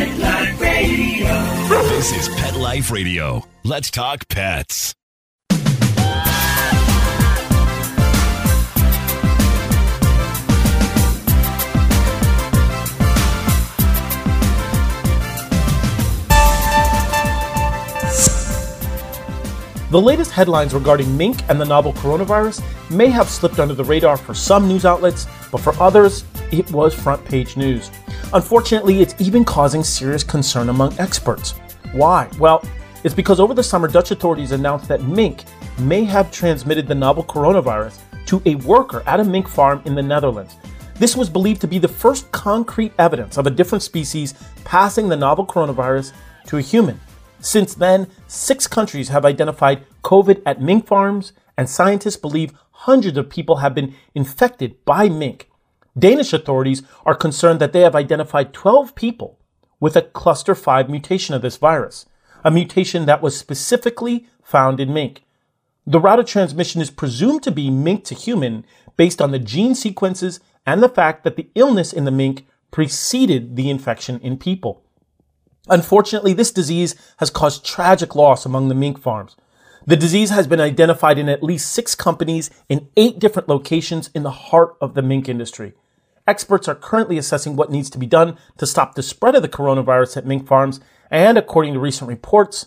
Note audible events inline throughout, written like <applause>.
Pet Life Radio. This is Pet Life Radio. Let's talk pets. The latest headlines regarding mink and the novel coronavirus may have slipped under the radar for some news outlets, but for others, it was front page news. Unfortunately, it's even causing serious concern among experts. Why? Well, it's because over the summer, Dutch authorities announced that mink may have transmitted the novel coronavirus to a worker at a mink farm in the Netherlands. This was believed to be the first concrete evidence of a different species passing the novel coronavirus to a human. Since then, six countries have identified COVID at mink farms, and scientists believe hundreds of people have been infected by mink. Danish authorities are concerned that they have identified 12 people with a cluster 5 mutation of this virus, a mutation that was specifically found in mink. The route of transmission is presumed to be mink to human based on the gene sequences and the fact that the illness in the mink preceded the infection in people. Unfortunately, this disease has caused tragic loss among the mink farms. The disease has been identified in at least six companies in eight different locations in the heart of the mink industry. Experts are currently assessing what needs to be done to stop the spread of the coronavirus at mink farms, and according to recent reports,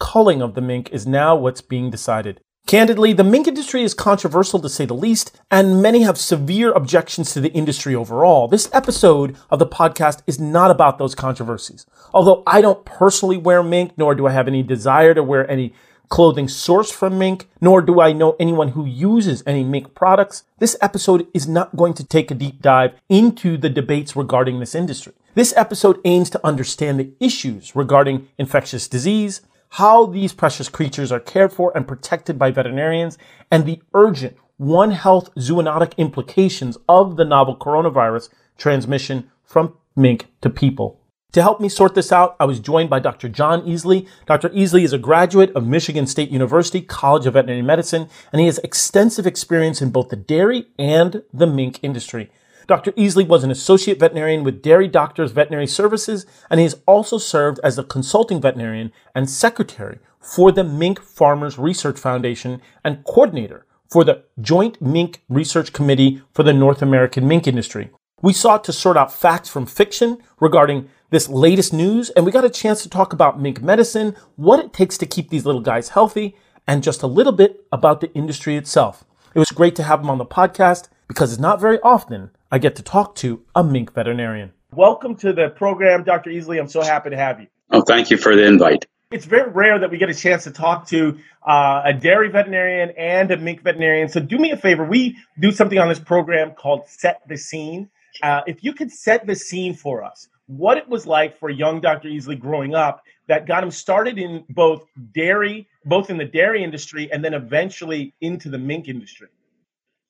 culling of the mink is now what's being decided. Candidly, the mink industry is controversial to say the least, and many have severe objections to the industry overall. This episode of the podcast is not about those controversies. Although I don't personally wear mink, nor do I have any desire to wear any clothing sourced from mink, nor do I know anyone who uses any mink products, this episode is not going to take a deep dive into the debates regarding this industry. This episode aims to understand the issues regarding infectious disease, how these precious creatures are cared for and protected by veterinarians, and the urgent One Health zoonotic implications of the novel coronavirus transmission from mink to people. To help me sort this out, I was joined by Dr. John Easley. Dr. Easley is a graduate of Michigan State University College of Veterinary Medicine, and he has extensive experience in both the dairy and the mink industry. Dr. Easley was an associate veterinarian with Dairy Doctors Veterinary Services, and he has also served as a consulting veterinarian and secretary for the Mink Farmers Research Foundation and coordinator for the Joint Mink Research Committee for the North American mink industry. We sought to sort out facts from fiction regarding this latest news, and we got a chance to talk about mink medicine, what it takes to keep these little guys healthy, and just a little bit about the industry itself. It was great to have him on the podcast because it's not very often I get to talk to a mink veterinarian. Welcome to the program, Dr. Easley. I'm so happy to have you. Oh, thank you for the invite. It's very rare that we get a chance to talk to uh, a dairy veterinarian and a mink veterinarian. So do me a favor. We do something on this program called Set the Scene. Uh, if you could set the scene for us, what it was like for young Dr. Easley growing up that got him started in both dairy, both in the dairy industry and then eventually into the mink industry.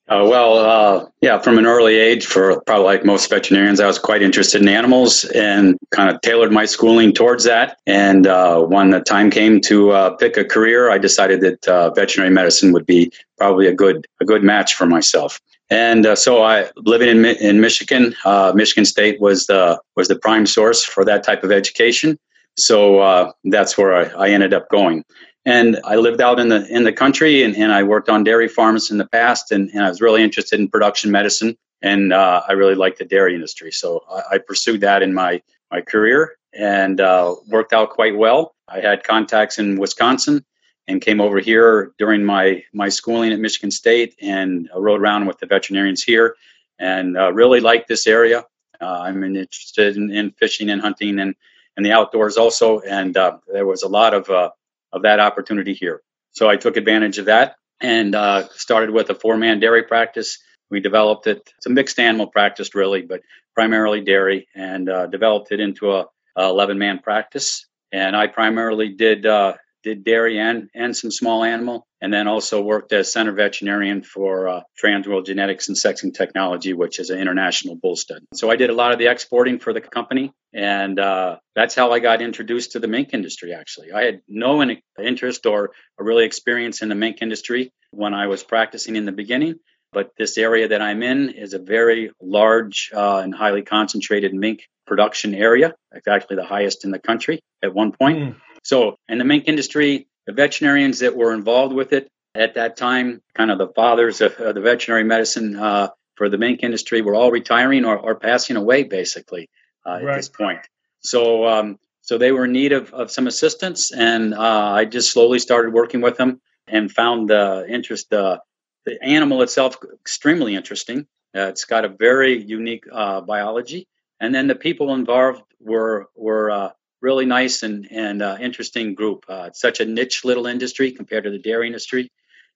Uh, well, uh, yeah, from an early age, for probably like most veterinarians, I was quite interested in animals and kind of tailored my schooling towards that. And uh, when the time came to uh, pick a career, I decided that uh, veterinary medicine would be probably a good a good match for myself. And uh, so, I living in in Michigan, Michigan State was the was the prime source for that type of education. So that's where I, I ended up going. And I lived out in the in the country, and, and I worked on dairy farms in the past, and, and I was really interested in production medicine, and uh, I really liked the dairy industry. So I, I pursued that in my my career, and uh, worked out quite well. I had contacts in Wisconsin, and came over here during my my schooling at Michigan State, and rode around with the veterinarians here, and uh, really liked this area. Uh, I'm interested in, in, fishing and hunting and and the outdoors also, and uh, there was a lot of uh, of that opportunity here. So I took advantage of that and uh, started with a four man dairy practice. We developed it, it's a mixed animal practice really, but primarily dairy, and uh, developed it into a, a 11 man practice. And I primarily did uh, did dairy and, and some small animal, and then also worked as center veterinarian for uh, Transworld Genetics and Sexing Technology, which is an international bull stud. So I did a lot of the exporting for the company, and uh, that's how I got introduced to the mink industry, actually. I had no interest or really experience in the mink industry when I was practicing in the beginning. but this area that I'm in is a very large uh, and highly concentrated mink production area. Actually the highest in the country at one point. Mm. So, in the mink industry, the veterinarians that were involved with it at that time, kind of the fathers of the veterinary medicine uh, for the mink industry, were all retiring or, or passing away basically uh, right. at this point. So, um, so they were in need of, of some assistance, and uh, I just slowly started working with them and found the interest uh, the animal itself extremely interesting. Uh, it's got a very unique uh, biology, and then the people involved were were uh, really nice and and uh, interesting group. Uh, it's such a niche little industry compared to the dairy industry.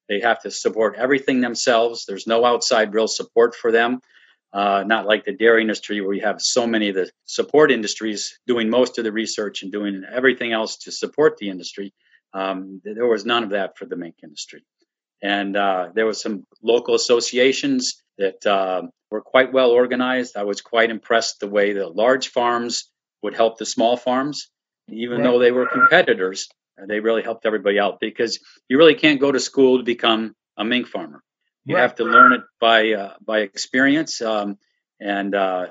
They have to support everything themselves. There's no outside real support for them. Uh, not like the dairy industry where you have so many of the support industries doing most of the research and doing everything else to support the industry. Um, there was none of that for the mink industry. And uh, there was some local associations that uh, were quite well organized. I was quite impressed the way the large farms would help the small farms, even right. though they were competitors. They really helped everybody out because you really can't go to school to become a mink farmer. You right. have to learn it by uh, by experience, um, and uh,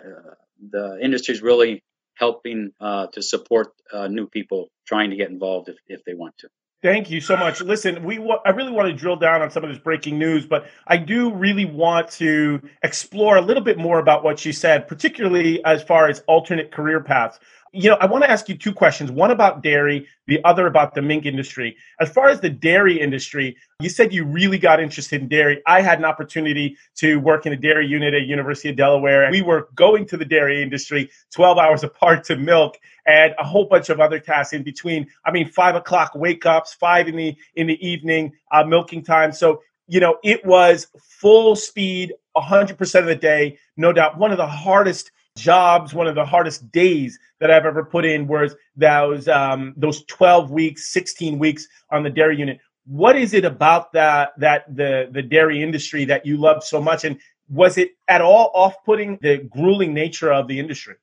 the industry is really helping uh, to support uh, new people trying to get involved if, if they want to. Thank you so much. Listen, we I really want to drill down on some of this breaking news, but I do really want to explore a little bit more about what she said, particularly as far as alternate career paths. You know, I want to ask you two questions one about dairy, the other about the mink industry. As far as the dairy industry, you said you really got interested in dairy. I had an opportunity to work in a dairy unit at University of Delaware. We were going to the dairy industry 12 hours <laughs> apart to milk and a whole bunch of other tasks in between. I mean, five o'clock wake ups, five in the in the evening, uh, milking time. So you know, it was full speed, 100% of the day, no doubt. One of the hardest jobs, one of the hardest days that I've ever put in was those um, those 12 weeks, 16 weeks on the dairy unit. What is it about that that the the dairy industry that you love so much, and was it at all off-putting the grueling nature of the industry?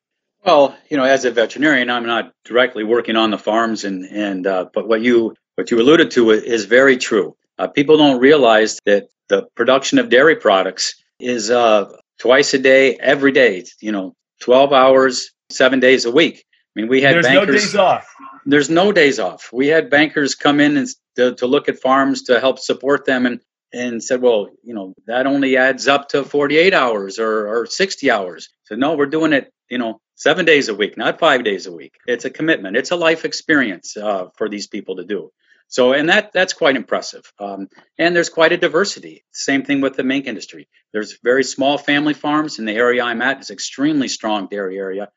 Well, you know, as a veterinarian, I'm not directly working on the farms, and and uh, but what you what you alluded to is very true. Uh, people don't realize that the production of dairy products is uh, twice a day, every day. You know, 12 hours, seven days a week. I mean, we had there's bankers, no days off. There's no days off. We had bankers come in and to, to look at farms to help support them, and and said, well, you know, that only adds up to 48 hours or, or 60 hours. So no, we're doing it, you know, seven days a week, not five days a week. It's a commitment. It's a life experience uh, for these people to do. So, and that that's quite impressive. Um, and there's quite a diversity. Same thing with the mink industry. There's very small family farms in the area I'm at. It's extremely strong dairy area,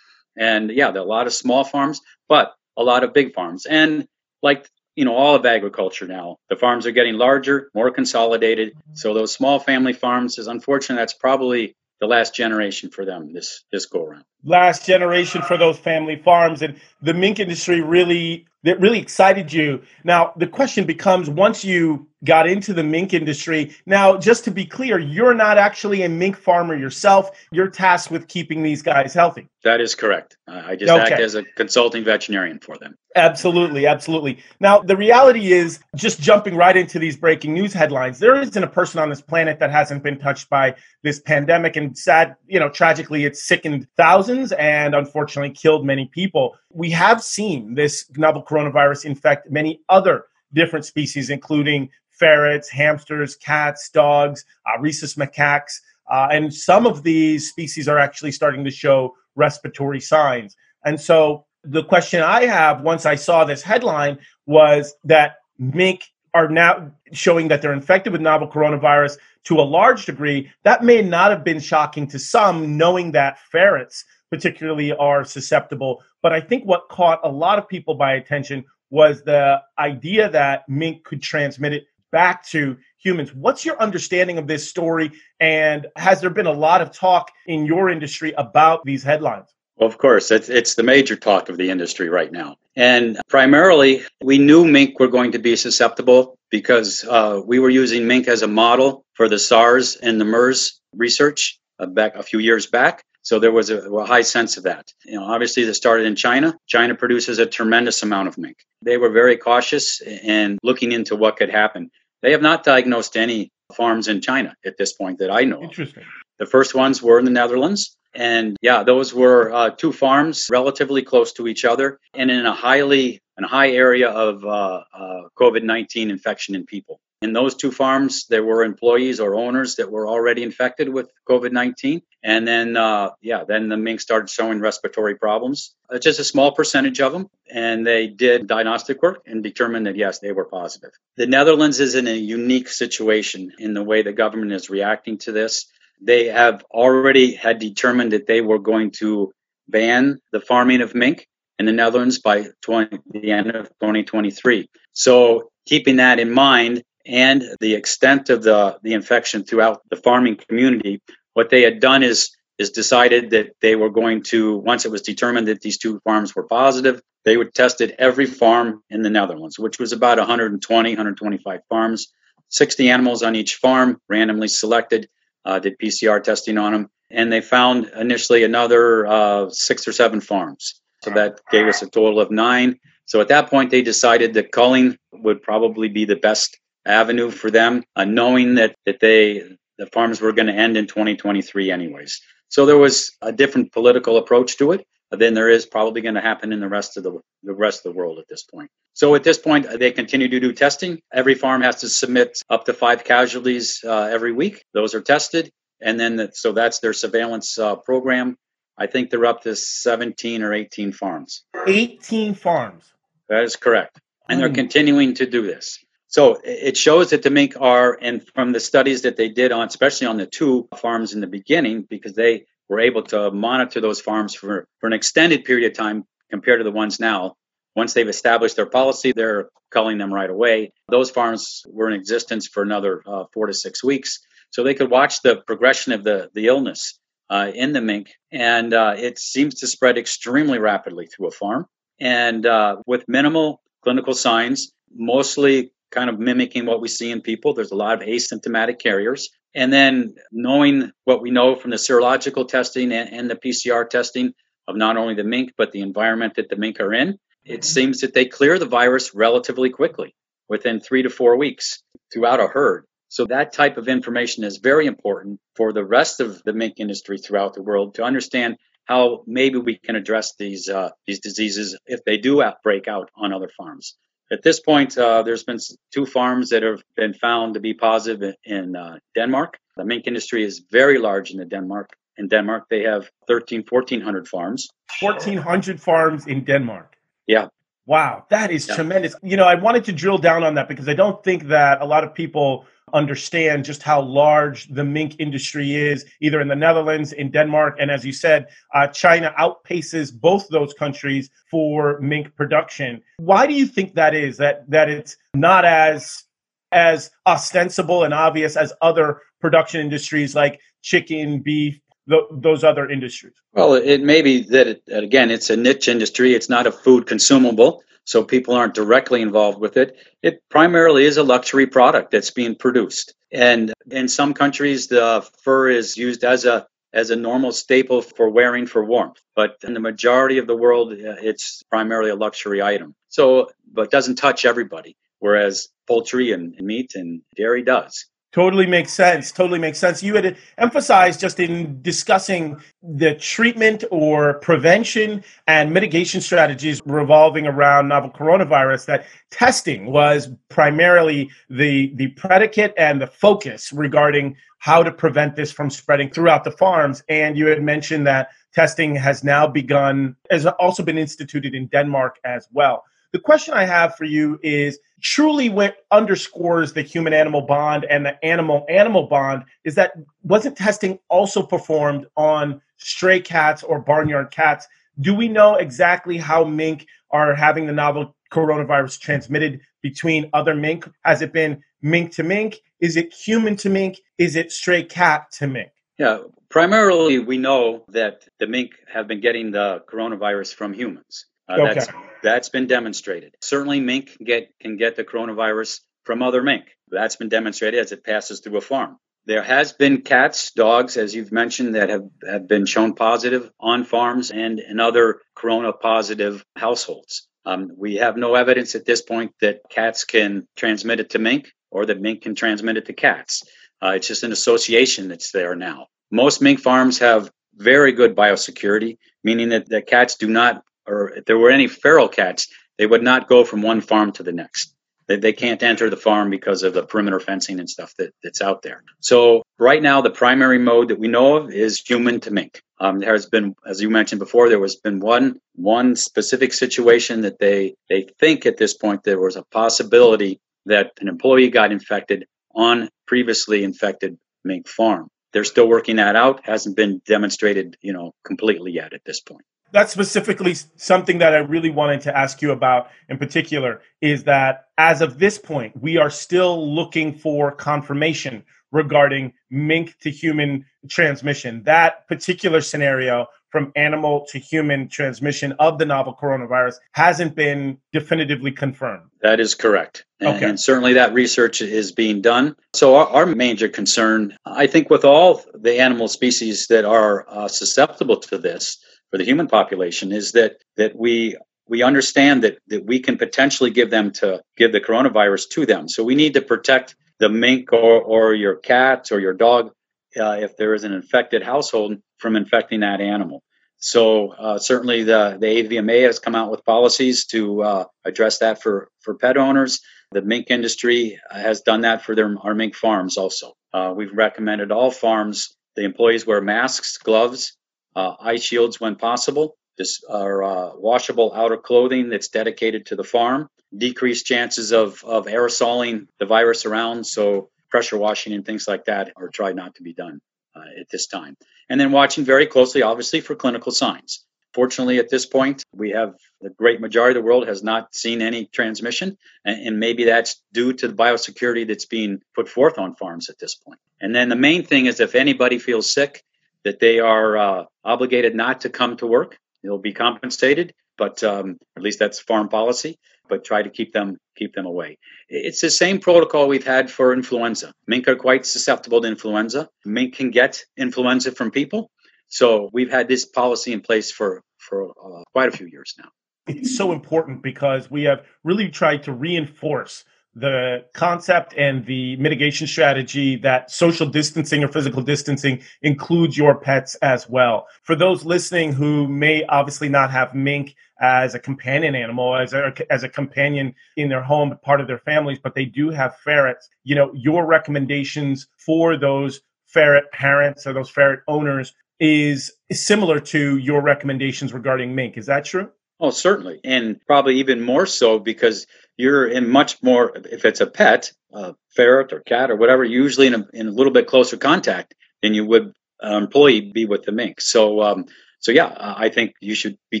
and yeah, there are a lot of small farms, but a lot of big farms. And like you know, all of agriculture now, the farms are getting larger, more consolidated. So those small family farms is unfortunate. That's probably the last generation for them this this go around. Last generation for those family farms, and the mink industry really that really excited you. Now, the question becomes once you got into the mink industry, now, just to be clear, you're not actually a mink farmer yourself. You're tasked with keeping these guys healthy. That is correct. Uh, I just okay. act as a consulting veterinarian for them. Absolutely. Absolutely. Now, the reality is just jumping right into these breaking news headlines, there isn't a person on this planet that hasn't been touched by this pandemic. And sad, you know, tragically, it's sickened thousands and unfortunately killed many people. We have seen this novel coronavirus infect many other different species, including ferrets, hamsters, cats, dogs, uh, rhesus macaques. Uh, and some of these species are actually starting to show respiratory signs. And so the question I have once I saw this headline was that mink are now showing that they're infected with novel coronavirus to a large degree. That may not have been shocking to some, knowing that ferrets particularly are susceptible. But I think what caught a lot of people by attention was the idea that mink could transmit it back to humans. What's your understanding of this story? And has there been a lot of talk in your industry about these headlines? Of course, it's, it's the major talk of the industry right now. And primarily, we knew mink were going to be susceptible because uh, we were using mink as a model for the SARS and the MERS research uh, back a few years back. So there was a, a, high sense of that. You know, obviously, this started in China. China produces a tremendous amount of mink. They were very cautious and looking into what could happen. They have not diagnosed any farms in China at this point that I know. Of. Interesting. The first ones were in the Netherlands. And yeah, those were uh, two farms relatively close to each other and in a highly in a high area of uh, uh, COVID 19 infection in people. In those two farms, there were employees or owners that were already infected with COVID 19. And then, uh, yeah, then the mink started showing respiratory problems. Uh, just a small percentage of them. And they did diagnostic work and determined that, yes, they were positive. The Netherlands is in a unique situation in the way the government is reacting to this. They have already had determined that they were going to ban the farming of mink in the Netherlands by 20, the end of 2023. So, keeping that in mind, and the extent of the, the infection throughout the farming community, what they had done is is decided that they were going to once it was determined that these two farms were positive they would tested every farm in the netherlands which was about 120 125 farms. 60 animals on each farm randomly selected uh, did pcr testing on them and they found initially another uh, six or seven farms. So that gave us a total of nine. So at that point they decided that culling would probably be the best avenue for them, uh, knowing that that they the farms were going to end in 2023 anyways. So there was a different political approach to it than there is probably going to happen in the rest of the the rest of the world at this point. So at this point, they continue to do testing. Every farm has to submit up to five casualties uh, every week. Those are tested, and then the, so that's their surveillance uh, program. I think they're up to 17 or 18 farms. 18 farms. That is correct, and they're continuing to do this. So it shows that the mink are, and from the studies that they did on, especially on the two farms in the beginning, because they were able to monitor those farms for, for an extended period of time compared to the ones now. Once they've established their policy, they're culling them right away. Those farms were in existence for another uh, four to six weeks. So they could watch the progression of the, the illness uh, in the mink. And uh, it seems to spread extremely rapidly through a farm and uh, with minimal clinical signs, mostly kind of mimicking what we see in people. There's a lot of asymptomatic carriers. And then knowing what we know from the serological testing and, and the PCR testing of not only the mink, but the environment that the mink are in, it mm-hmm. seems that they clear the virus relatively quickly within three to four weeks throughout a herd. So that type of information is very important for the rest of the mink industry throughout the world to understand how maybe we can address these uh, these diseases if they do break out on other farms. At this point, uh, there's been two farms that have been found to be positive in uh, Denmark. The mink industry is very large in the Denmark. In Denmark, they have 13, 1,400 farms. 1,400 farms in Denmark. Yeah. Wow, that is yeah. tremendous. You know, I wanted to drill down on that because I don't think that a lot of people understand just how large the mink industry is, either in the Netherlands, in Denmark, and as you said, uh, China outpaces both those countries for mink production. Why do you think that is? That that it's not as as ostensible and obvious as other production industries like chicken, beef, those other industries? Well, it may be that, it, again, it's a niche industry. It's not a food consumable so people aren't directly involved with it. It primarily is a luxury product that's being produced. And in some countries, the fur is used as a as a normal staple for wearing for warmth. But in the majority of the world, uh, it's primarily a luxury item. So, but doesn't touch everybody. Whereas poultry and, and meat and dairy does. Totally makes sense. Totally makes sense. You had emphasized just in discussing the treatment or prevention and mitigation strategies revolving around novel coronavirus that testing was primarily the the predicate and the focus regarding how to prevent this from spreading throughout the farms. And you had mentioned that testing has now begun, has also been instituted in Denmark as well. The question I have for you is truly what underscores the human animal bond and the animal animal bond is that wasn't testing also performed on stray cats or barnyard cats? Do we know exactly how mink are having the novel coronavirus transmitted between other mink? Has it been mink to mink? Is it human to mink? Is it stray cat to mink? Yeah, primarily we know that the mink have been getting the coronavirus from humans. Uh, okay. That's that's been demonstrated. Certainly, mink can get can get the coronavirus from other mink. That's been demonstrated as it passes through a farm. There has been cats, dogs, as you've mentioned, that have, have been shown positive on farms and in other corona positive households. Um, we have no evidence at this point that cats can transmit it to mink or that mink can transmit it to cats. Uh, it's just an association that's there now. Most mink farms have very good biosecurity, meaning that the cats do not, or if there were any feral cats, they would not go from one farm to the next. They, they can't enter the farm because of the perimeter fencing and stuff that, that's out there. So right now, the primary mode that we know of is human to mink. Um, there has been, as you mentioned before, there was been one one specific situation that they they think at this point there was a possibility that an employee got infected on previously infected mink farm. They're still working that out. Hasn't been demonstrated, you know, completely yet at this point that's specifically something that I really wanted to ask you about in particular is that as of this point, we are still looking for confirmation regarding mink to human transmission. That particular scenario from animal to human transmission of the novel coronavirus hasn't been definitively confirmed. That is correct. And, okay. and certainly that research is being done. So, our, our, major concern, I think, with all the animal species that are uh, susceptible to this, for the human population is that that we we understand that that we can potentially give them to give the coronavirus to them. So we need to protect the mink or or your cat or your dog uh, if there is an infected household from infecting that animal. So uh, certainly the the AVMA has come out with policies to uh, address that for for pet owners. The mink industry has done that for their our mink farms also. Uh, we've recommended all farms the employees wear masks, gloves, uh, eye shields when possible. This are uh, washable outer clothing that's dedicated to the farm. Decreased chances of, of aerosoling the virus around, so pressure washing and things like that are tried not to be done uh, at this time. And then watching very closely, obviously, for clinical signs. Fortunately, at this point, we have the great majority of the world has not seen any transmission, and, and, maybe that's due to the biosecurity that's being put forth on farms at this point. And then the main thing is if anybody feels sick, that they are uh, obligated not to come to work. They'll be compensated, but um, at least that's farm policy. But try to keep them keep them away. It's the same protocol we've had for influenza. Mink are quite susceptible to influenza. Mink can get influenza from people, so we've had this policy in place for for uh, quite a few years now. It's so important because we have really tried to reinforce the concept and the mitigation strategy that social distancing or physical distancing includes your pets as well. For those listening who may obviously not have mink as a companion animal, as a, as a companion in their home, part of their families, but they do have ferrets, you know, your recommendations for those ferret parents or those ferret owners is, is similar to your recommendations regarding mink. Is that true? Oh, certainly. And probably even more so because you're in much more, if it's a pet, a ferret or cat or whatever, usually in a, in a little bit closer contact than you would an employee be with the mink. So, um, so yeah, I think you should be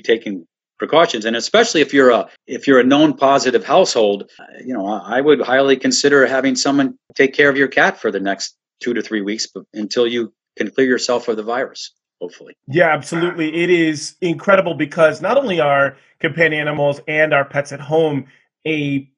taking precautions, and especially if you're a if you're a known positive household, you know, I would highly consider having someone take care of your cat for the next two to three weeks, until you can clear yourself of the virus hopefully. Yeah, absolutely. It is incredible because not only are companion animals and our pets at home a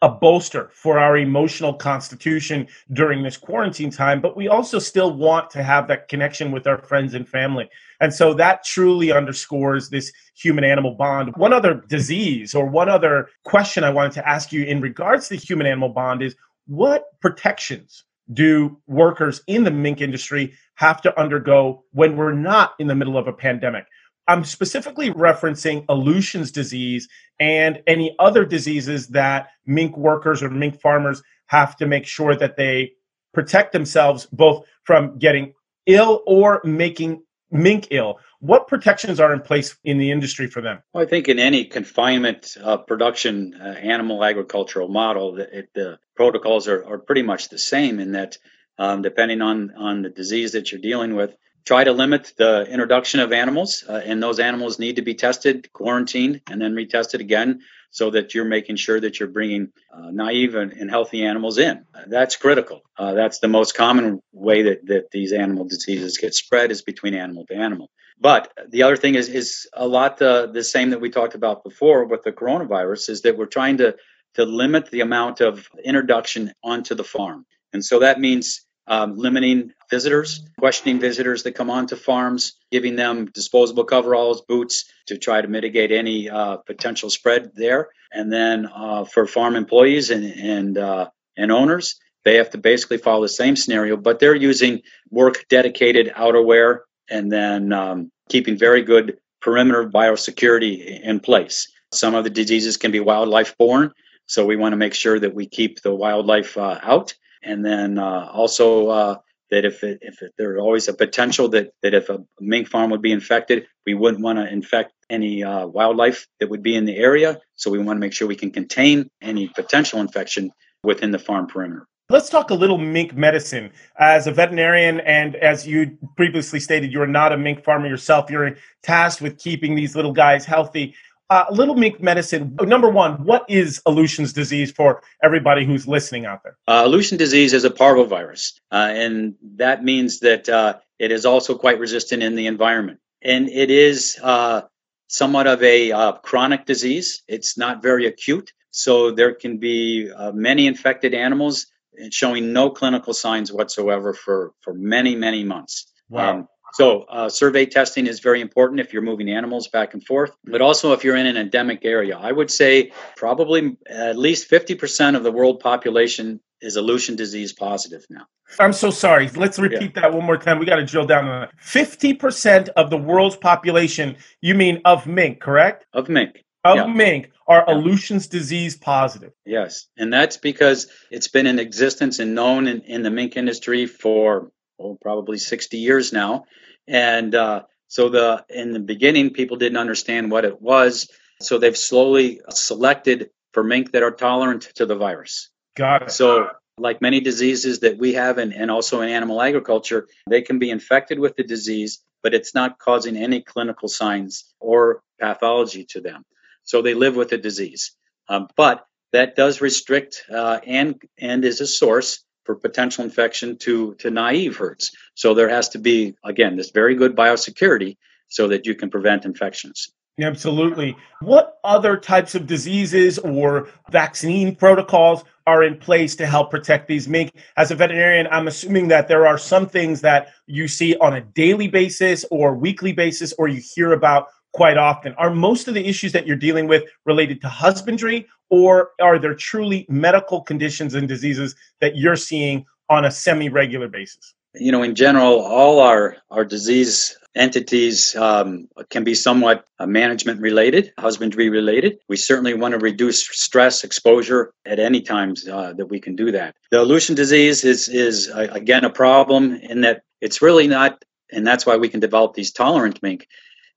a bolster for our emotional constitution during this quarantine time, but we also still want to have that connection with our friends and family. And so that truly underscores this human animal bond. One other disease or one other question I wanted to ask you in regards to the human animal bond is what protections do workers in the mink industry have to undergo when we're not in the middle of a pandemic? I'm specifically referencing Aleutian's disease and any other diseases that mink workers or mink farmers have to make sure that they protect themselves both from getting ill or making mink ill. What protections are in place in the industry for them? Well, I think in any confinement uh, production uh, animal agricultural model, the, it, the protocols are, are pretty much the same in that um, depending on, on the disease that you're dealing with, try to limit the introduction of animals, uh, and those animals need to be tested, quarantined, and then retested again so that you're making sure that you're bringing uh, naive and, and, healthy animals in. That's critical. Uh, that's the most common way that, that these animal diseases get spread is between animal to animal. But the other thing is, is a lot the, the same that we talked about before with the coronavirus is that we're trying to, to limit the amount of introduction onto the farm. And so that means um, limiting visitors, questioning visitors that come onto farms, giving them disposable coveralls, boots to try to mitigate any uh, potential spread there. And then uh, for farm employees and and uh, and owners, They have to basically follow the same scenario, but they're using work dedicated outerwear and then um, keeping very good perimeter biosecurity in place. Some of the diseases can be wildlife borne, so we want to make sure that we keep the wildlife uh, out. And then uh, also uh, that if it, if it, there's always a potential that, that if a mink farm would be infected, we wouldn't want to infect any uh, wildlife that would be in the area. So we want to make sure we can contain any potential infection within the farm perimeter. Let's talk a little mink medicine. As a veterinarian, and as you previously stated, you're not a mink farmer yourself. You're tasked with keeping these little guys healthy. Uh, little mink medicine. Number one, what is Aleutian's disease for everybody who's listening out there? Uh, Aleutian disease is a parvovirus, uh, and that means that uh, it is also quite resistant in the environment. And it is uh, somewhat of a uh, chronic disease. It's not very acute, so there can be many infected animals showing no clinical signs whatsoever for, for many, many months. Wow. Um, so, uh, survey testing is very important if you're moving animals back and forth, but also if you're in an endemic area. I would say probably at least 50% of the world population is Aleutian disease positive now. I'm so sorry. Let's repeat yeah. that one more time. We got to drill down on that. 50% of the world's population, you mean of mink, correct? Of mink. Of yeah. mink are yeah. Aleutian's disease positive. Yes. And that's because it's been in existence and known in, in the mink industry for oh, probably 60 years now. And uh, so the in the beginning, people didn't understand what it was. So they've slowly selected for mink that are tolerant to the virus. Got it. So like many diseases that we have and, and also in animal agriculture, they can be infected with the disease, but it's not causing any clinical signs or pathology to them. So they live with the disease. Um, but that does restrict uh, and and is a source for potential infection to, to naive herds. So there has to be, again, this very good biosecurity so that you can prevent infections. Absolutely. What other types of diseases or vaccine protocols are in place to help protect these mink? As a veterinarian, I'm assuming that there are some things that you see on a daily basis or weekly basis or you hear about quite often. Are most of the issues that you're dealing with related to husbandry or are there truly medical conditions and diseases that you're seeing on a semi-regular basis? You know, in general, all our our disease entities um, can be somewhat uh, management related, husbandry related. We certainly want to reduce stress exposure at any times uh, that we can do that. The Aleutian disease is is uh, again a problem in that it's really not, and that's why we can develop these tolerant mink.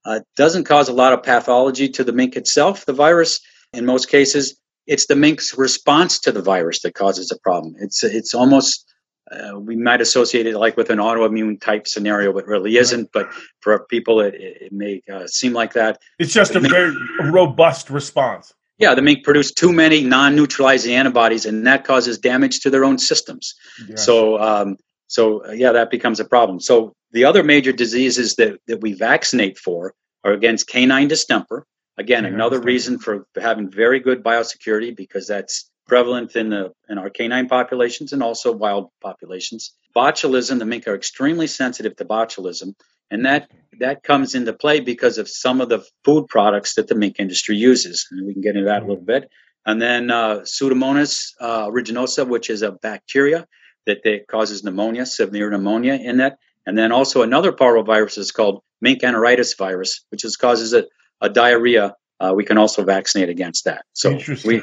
Uh, doesn't cause a lot of pathology to the mink itself, the virus, in most cases, it's the mink's response to the virus that causes a problem. It's it's almost uh, we might associate it like with an autoimmune type scenario, but really isn't. But for people, it, it may uh, seem like that. It's just the a mink, very robust response. Yeah, the mink produce too many non-neutralizing antibodies, and that causes damage to their own systems. Yes. So, um, so uh, yeah, that becomes a problem. So the other major diseases that that we vaccinate for are against canine distemper, Again, another reason for having very good biosecurity because that's prevalent in the in our canine populations and also wild populations. Botulism, the mink are extremely sensitive to botulism, and that that comes into play because of some of the food products that the mink industry uses, and we can get into that a little bit. And then uh, Pseudomonas uh, aeruginosa, which is a bacteria that, that causes pneumonia, severe pneumonia in that. And then also another parvovirus is called mink enteritis virus, which is causes a a diarrhea, uh, we can also vaccinate against that. So we,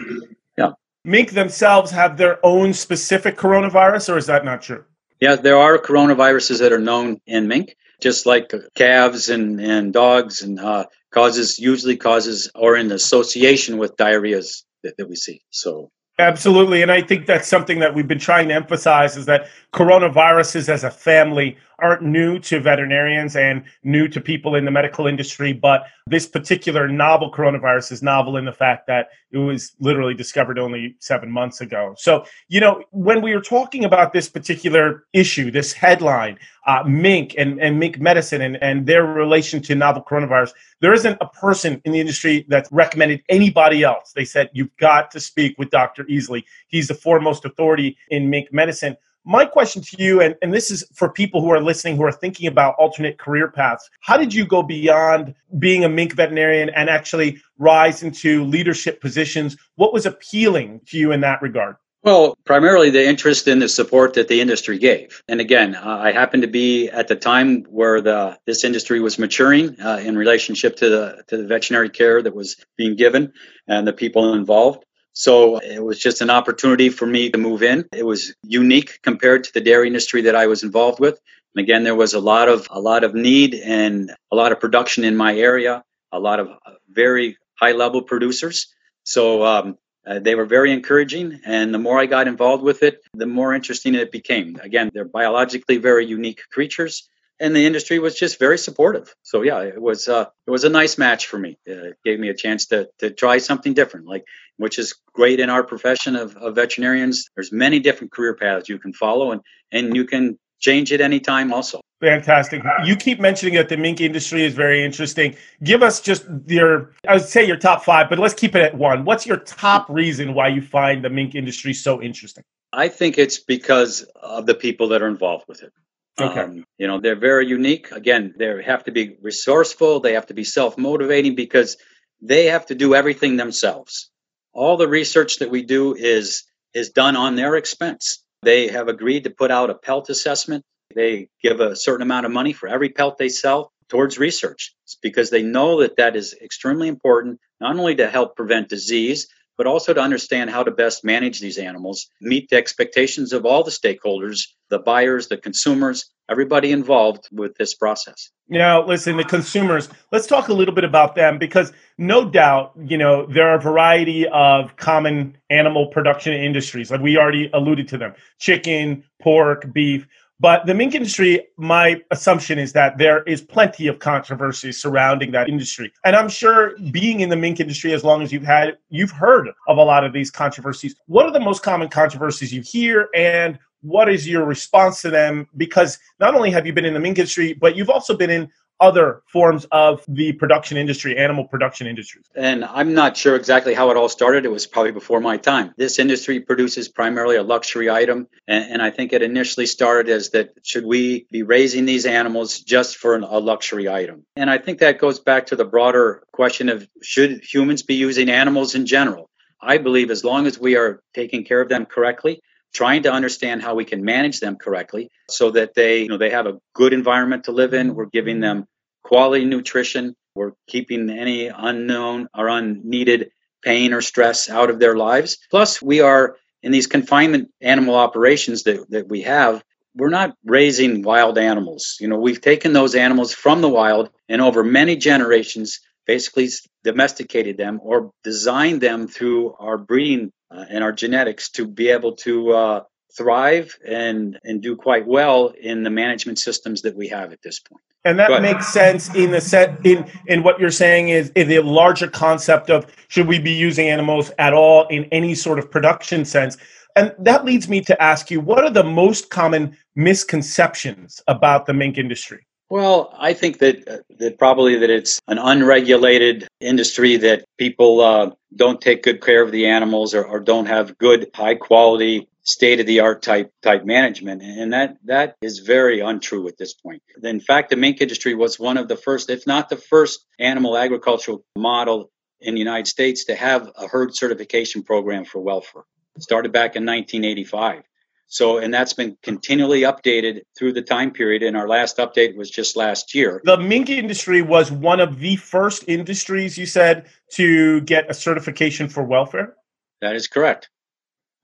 yeah. Mink themselves have their own specific coronavirus, or is that not true? Yeah, there are coronaviruses that are known in mink, just like calves and, and dogs, and uh, causes usually causes or in association with diarrheas that, that we see. So Absolutely. And I think that's something that we've been trying to emphasize is that coronaviruses as a family aren't new to veterinarians and new to people in the medical industry, but this particular novel coronavirus is novel in the fact that it was literally discovered only seven months ago. So, you know, when we were talking about this particular issue, this headline, uh, mink and, and mink medicine and, and their relation to novel coronavirus, there isn't a person in the industry that's recommended anybody else. They said, you've got to speak with Dr. Easley. He's the foremost authority in mink medicine my question to you, and, and this is for people who are listening who are thinking about alternate career paths, how did you go beyond being a mink veterinarian and actually rise into leadership positions? What was appealing to you in that regard? Well, primarily the interest in the support that the industry gave. And again, uh, I happened to be at the time where the this industry was maturing uh, in relationship to the to the veterinary care that was being given and the people involved. So it was just an opportunity for me to move in. It was unique compared to the dairy industry that I was involved with. And again, there was a lot of a lot of need and a lot of production in my area, a lot of very high level producers. So um, uh, they were very encouraging, and the more I got involved with it, the more interesting it became. Again, they're biologically very unique creatures, and the industry was just very supportive. So yeah, it was uh, it was a nice match for me. Uh, it gave me a chance to to try something different, like which is great in our profession of, of veterinarians. There's many different career paths you can follow, and and you can change it anytime also. Fantastic. You keep mentioning that the mink industry is very interesting. Give us just your, I would say your top five, but let's keep it at one. What's your top reason why you find the mink industry so interesting? I think it's because of the people that are involved with it. Okay. Um, you know, they're very unique. Again, they have to be resourceful. They have to be self motivating because they have to do everything themselves. All the research that we do is is done on their expense. They have agreed to put out a pelt assessment. They give a certain amount of money for every pelt they sell towards research it's because they know that that is extremely important, not only to help prevent disease, but also to understand how to best manage these animals, meet the expectations of all the stakeholders, the buyers, the consumers, everybody involved with this process. Now, listen, the consumers, let's talk a little bit about them because no doubt, you know, there are a variety of common animal production industries. Like we already alluded to them chicken, pork, beef. But the mink industry, my assumption is that there is plenty of controversy surrounding that industry. And I'm sure being in the mink industry as long as you've had, you've heard of a lot of these controversies. What are the most common controversies you hear and what is your response to them? Because not only have you been in the mink industry, but you've also been in other forms of the production industry, animal production industries. And I'm not sure exactly how it all started. It was probably before my time. This industry produces primarily a luxury item. And, and I think it initially started as that should we be raising these animals just for an, a luxury item? And I think that goes back to the broader question of should humans be using animals in general? I believe as long as we are taking care of them correctly, trying to understand how we can manage them correctly so that they you know they have a good environment to live in. We're giving them quality nutrition. We're keeping any unknown or unneeded pain or stress out of their lives. Plus we are in these confinement animal operations that, that we have. We're not raising wild animals. You know we've taken those animals from the wild and over many generations basically domesticated them or designed them through our breeding uh, and our genetics to be able to uh, thrive and and do quite well in the management systems that we have at this point. And that makes sense in the set in in what you're saying is in the larger concept of should we be using animals at all in any sort of production sense. And that leads me to ask you what are the most common misconceptions about the mink industry? Well, I think that uh, that probably that it's an unregulated industry that people uh, don't take good care of the animals or, or don't have good, high quality, state of the art type type management, and that that is very untrue at this point. In fact, the mink industry was one of the first, if not the first, animal agricultural model in the United States to have a herd certification program for welfare. It started back in 1985. So, and that's been continually updated through the time period. And our last update was just last year. The mink industry was one of the first industries, you said, to get a certification for welfare? That is correct.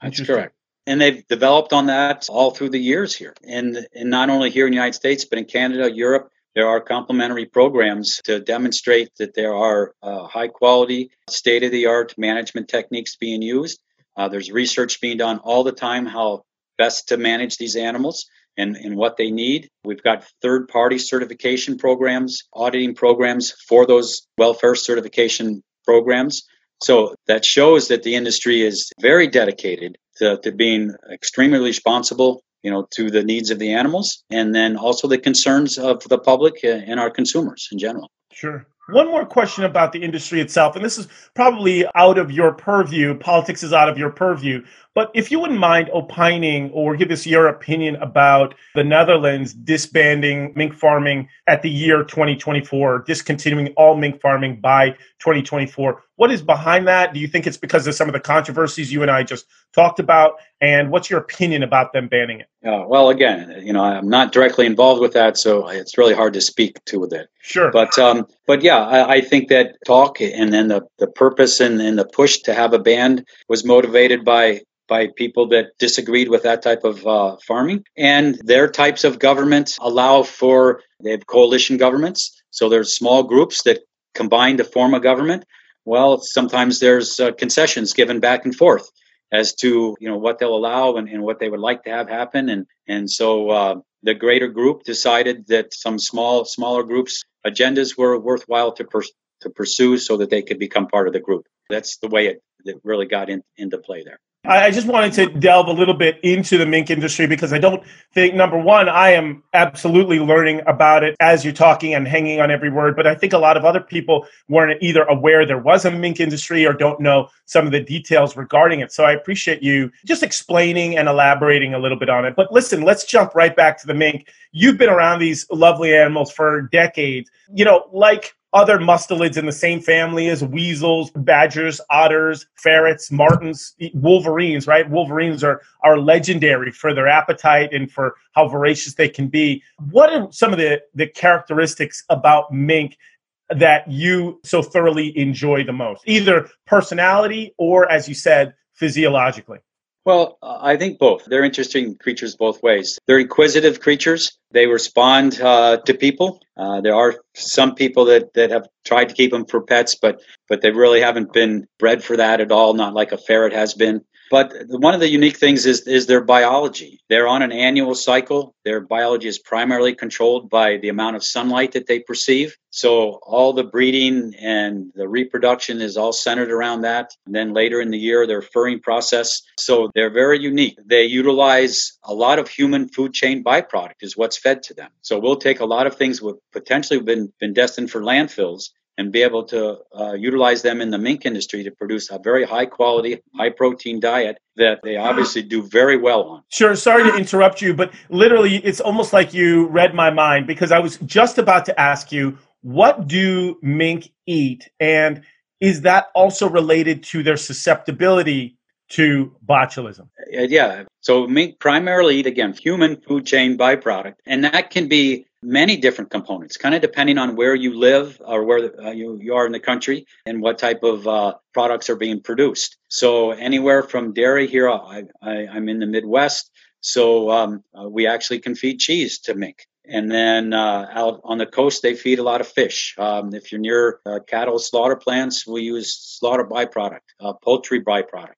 That's correct. And they've developed on that all through the years here. And, and not only here in the United States, but in Canada, Europe, there are complementary programs to demonstrate that there are uh, high quality, state of the art management techniques being used. Uh, there's research being done all the time how best to manage these animals and, and what they need. We've got third party certification programs, auditing programs for those welfare certification programs. So that shows that the industry is very dedicated to, to being extremely responsible you know to the needs of the animals and then also the concerns of the public and our consumers in general sure one more question about the industry itself, and this is probably out of your purview. Politics is out of your purview. But if you wouldn't mind opining or give us your opinion about the Netherlands disbanding mink farming at the year 2024, discontinuing all mink farming by 2024. What is behind that? Do you think it's because of some of the controversies you and I just talked about? And what's your opinion about them banning it? Uh, well, again, you know, I'm not directly involved with that, so it's really hard to speak to with it. Sure. But um, but yeah, I, I, think that talk and then the, the purpose and, and the push to have a ban was motivated by by people that disagreed with that type of uh, farming. And their types of government allow for, they have coalition governments. So there's small groups that combine to form a government. Well, sometimes there's uh, concessions given back and forth as to you know what they'll allow and, and what they would like to have happen and and so uh, the greater group decided that some small smaller groups agendas were worthwhile to pers- to pursue so that they could become part of the group that's the way it, it really got in, into play there I just wanted to delve a little bit into the mink industry because I don't think, number one, I am absolutely learning about it as you're talking and hanging on every word. But I think a lot of other people weren't either aware there was a mink industry or don't know some of the details regarding it. So I appreciate you just explaining and elaborating a little bit on it. But listen, let's jump right back to the mink. You've been around these lovely animals for decades. You know, like other mustelids in the same family as weasels, badgers, otters, ferrets, martens, wolverines, right? Wolverines are, are legendary for their appetite and for how voracious they can be. What are some of the, the characteristics about mink that you so thoroughly enjoy the most, either personality or, as you said, physiologically? Well, I think both. They're interesting creatures both ways. They're inquisitive creatures. They respond uh, to people. Uh, there are some people that, that have tried to keep them for pets, but but they really haven't been bred for that at all. Not like a ferret has been. But one of the unique things is is their biology. They're on an annual cycle. Their biology is primarily controlled by the amount of sunlight that they perceive. So all the breeding and the reproduction is all centered around that. And then later in the year, their furring process. So they're very unique. They utilize a lot of human food chain byproduct is what's fed to them. So we'll take a lot of things that potentially been been destined for landfills and be able to uh, utilize them in the mink industry to produce a very high quality, high protein diet that they obviously do very well on. Sure. Sorry to interrupt you, but literally, it's almost like you read my mind because I was just about to ask you what do mink eat? And is that also related to their susceptibility to botulism? Uh, yeah. So mink primarily eat, again, human food chain byproduct. And that can be many different components, kind of depending on where you live or where uh, you, you are in the country and what type of uh, products are being produced. So anywhere from dairy here, I, am in the Midwest. So um, uh, we actually can feed cheese to mink. And then uh, out on the coast, they feed a lot of fish. Um, if you're near uh, cattle slaughter plants, we use slaughter byproduct, uh, poultry byproduct.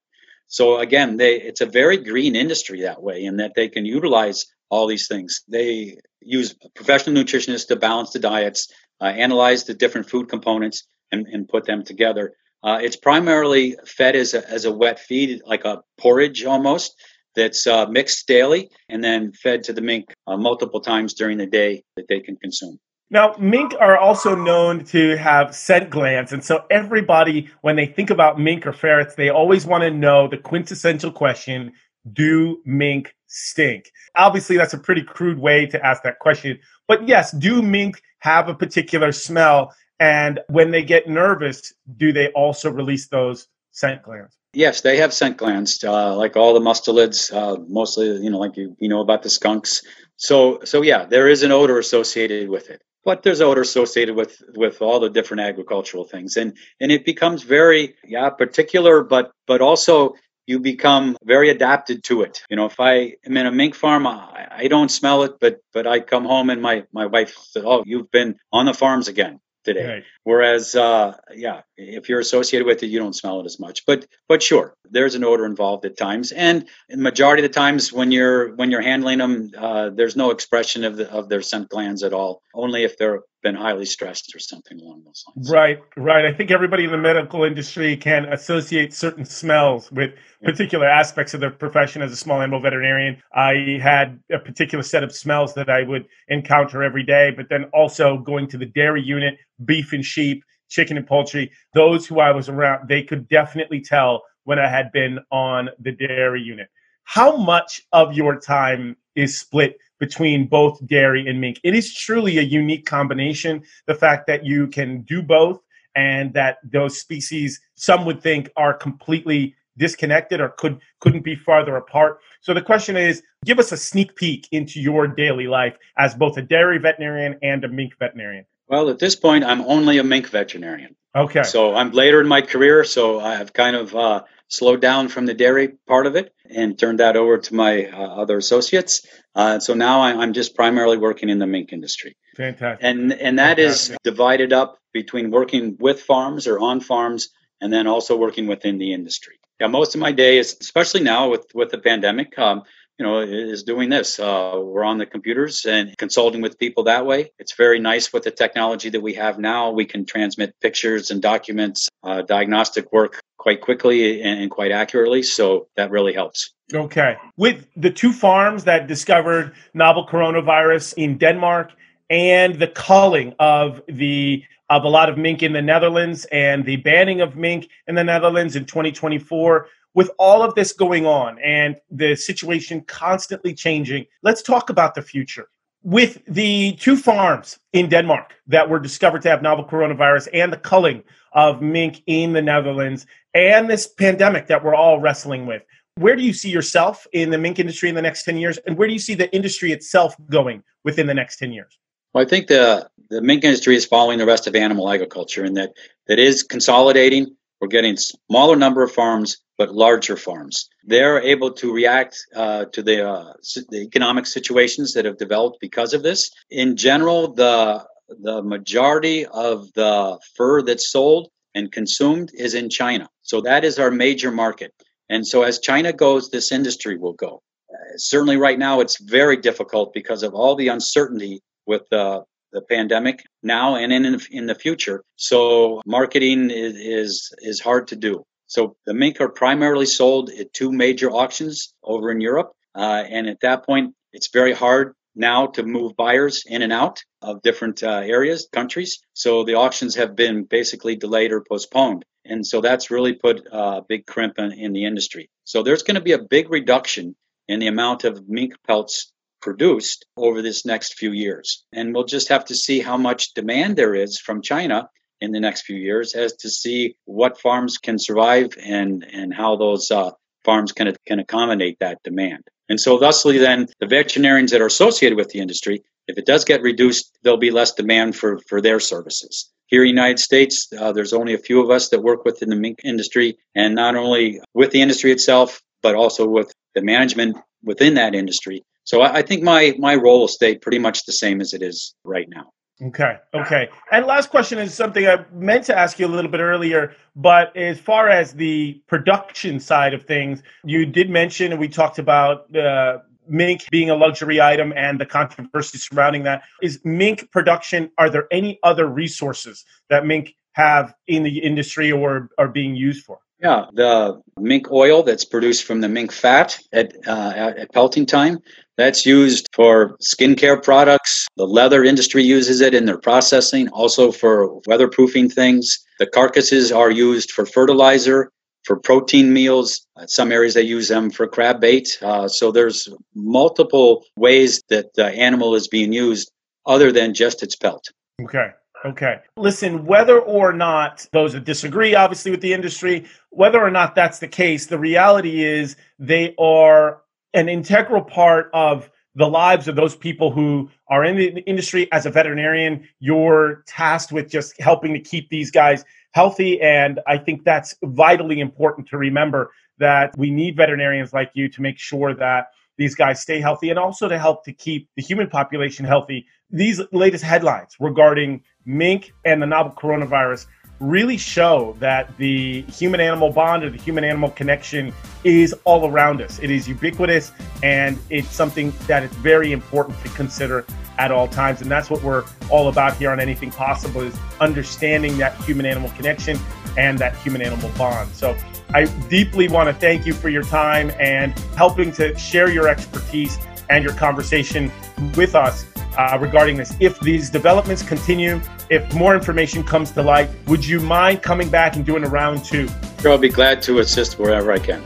So again, they it's a very green industry that way, in that they can utilize all these things. They use professional nutritionists to balance the diets, uh, analyze the different food components, and, and put them together. Uh, it's primarily fed as a, as a wet feed, like a porridge almost, that's uh, mixed daily and then fed to the mink uh, multiple times during the day that they can consume. Now, mink are also known to have scent glands. And so, everybody, when they think about mink or ferrets, they always want to know the quintessential question do mink stink? Obviously, that's a pretty crude way to ask that question. But yes, do mink have a particular smell? And when they get nervous, do they also release those scent glands? Yes, they have scent glands, uh, like all the mustelids. Uh, mostly, you know, like you, you know about the skunks. So, so yeah, there is an odor associated with it but there's odor associated with with all the different agricultural things. And and it becomes very yeah particular but but also you become very adapted to it. You know if i am in a mink farm i, I don't smell it but but i come home and my my wife said oh you've been on the farms again today. Right. Whereas, uh, yeah, if you're associated with it, you don't smell it as much. But but sure, there's an odor involved at times, and the majority of the times when you're when you're handling them, uh, there's no expression of the, of their scent glands at all. Only if they're been highly stressed or something along those lines. Right, right. I think everybody in the medical industry can associate certain smells with yeah. particular aspects of their profession as a small animal veterinarian. I had a particular set of smells that I would encounter every day, but then also going to the dairy unit, beef and sheep, chicken and poultry, those who I was around, they could definitely tell when I had been on the dairy unit. How much of your time is split between both dairy and mink. It is truly a unique combination. The fact that you can do both and that those species, some would think, are completely disconnected or could couldn't be farther apart. So the question is, give us a sneak peek into your daily life as both a dairy veterinarian and a mink veterinarian. Well, at this point, I'm only a mink veterinarian. Okay. So I'm later in my career, so I've kind of uh, slowed down from the dairy part of it and turned that over to my uh, other associates. Uh, so now I'm just primarily working in the mink industry. Fantastic. And and that Fantastic. is divided up between working with farms or on farms, and then also working within the industry. Yeah, most of my day is, especially now with with the pandemic, um, you know, is doing this. Uh, we're on the computers and consulting with people that way. It's very nice with the technology that we have now. We can transmit pictures and documents, uh, diagnostic work quite quickly and, quite accurately. So that really helps. Okay. With the two farms that discovered novel coronavirus in Denmark and the culling of the of a lot of mink in the Netherlands and the banning of mink in the Netherlands in 2024 with all of this going on and the situation constantly changing, let's talk about the future. With the two farms in Denmark that were discovered to have novel coronavirus and the culling of mink in the Netherlands and this pandemic that we're all wrestling with, where do you see yourself in the mink industry in the next 10 years? And where do you see the industry itself going within the next 10 years? Well, I think the, the mink industry is following the rest of animal agriculture in that that is consolidating. We're getting smaller number of farms, but larger farms. They're able to react uh, to the, uh, the economic situations that have developed because of this. In general, the the majority of the fur that's sold and consumed is in China. So that is our major market. And so as China goes, this industry will go. Uh, certainly, right now, it's very difficult because of all the uncertainty with the the pandemic now and in in the future. So marketing is is, is hard to do. So the mink are primarily sold at two major auctions over in Europe, uh, and at that point, it's very hard now to move buyers in and out of different uh, areas, countries. So the auctions have been basically delayed or postponed. And so that's really put a big crimp in, in the industry. So there's going to be a big reduction in the amount of mink pelts produced over this next few years. And we'll just have to see how much demand there is from China in the next few years as to see what farms can survive and, and how those uh, farms can, can accommodate that demand. And so, thusly, then the veterinarians that are associated with the industry, if it does get reduced, there'll be less demand for, for their services. Here in the United States, uh, there's only a few of us that work within the mink industry, and not only with the industry itself, but also with the management within that industry so I, I think my my role will stay pretty much the same as it is right now. Okay. Okay. And last question is something I meant to ask you a little bit earlier, but as far as the production side of things, you did mention, and we talked about uh, mink being a luxury item and the controversy surrounding that. Is mink production, are there any other resources that mink have in the industry or are being used for? Yeah, the mink oil that's produced from the mink fat at, uh, at pelting time, that's used for skincare products. The leather industry uses it in their processing, also for weatherproofing things. The carcasses are used for fertilizer, for protein meals. Some areas they use them for crab bait. Uh, so there's multiple ways that the animal is being used other than just its pelt. Okay. Okay. Listen, whether or not those that disagree, obviously, with the industry, whether or not that's the case, the reality is they are an integral part of the lives of those people who are in the industry. As a veterinarian, you're tasked with just helping to keep these guys healthy. And I think that's vitally important to remember that we need veterinarians like you to make sure that these guys stay healthy and also to help to keep the human population healthy. These latest headlines regarding mink and the novel coronavirus really show that the human animal bond or the human animal connection is all around us. It is ubiquitous and it's something that is very important to consider at all times. And that's what we're all about here on Anything Possible is understanding that human animal connection and that human animal bond. So I deeply want to thank you for your time and helping to share your expertise and your conversation with us uh, regarding this. If these developments continue, if more information comes to light, would you mind coming back and doing a round two? Sure, I'll be glad to assist wherever I can.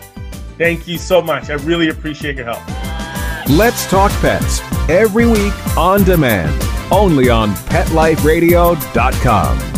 Thank you so much. I really appreciate your help. Let's Talk Pets every week on demand, only on PetLifeRadio.com.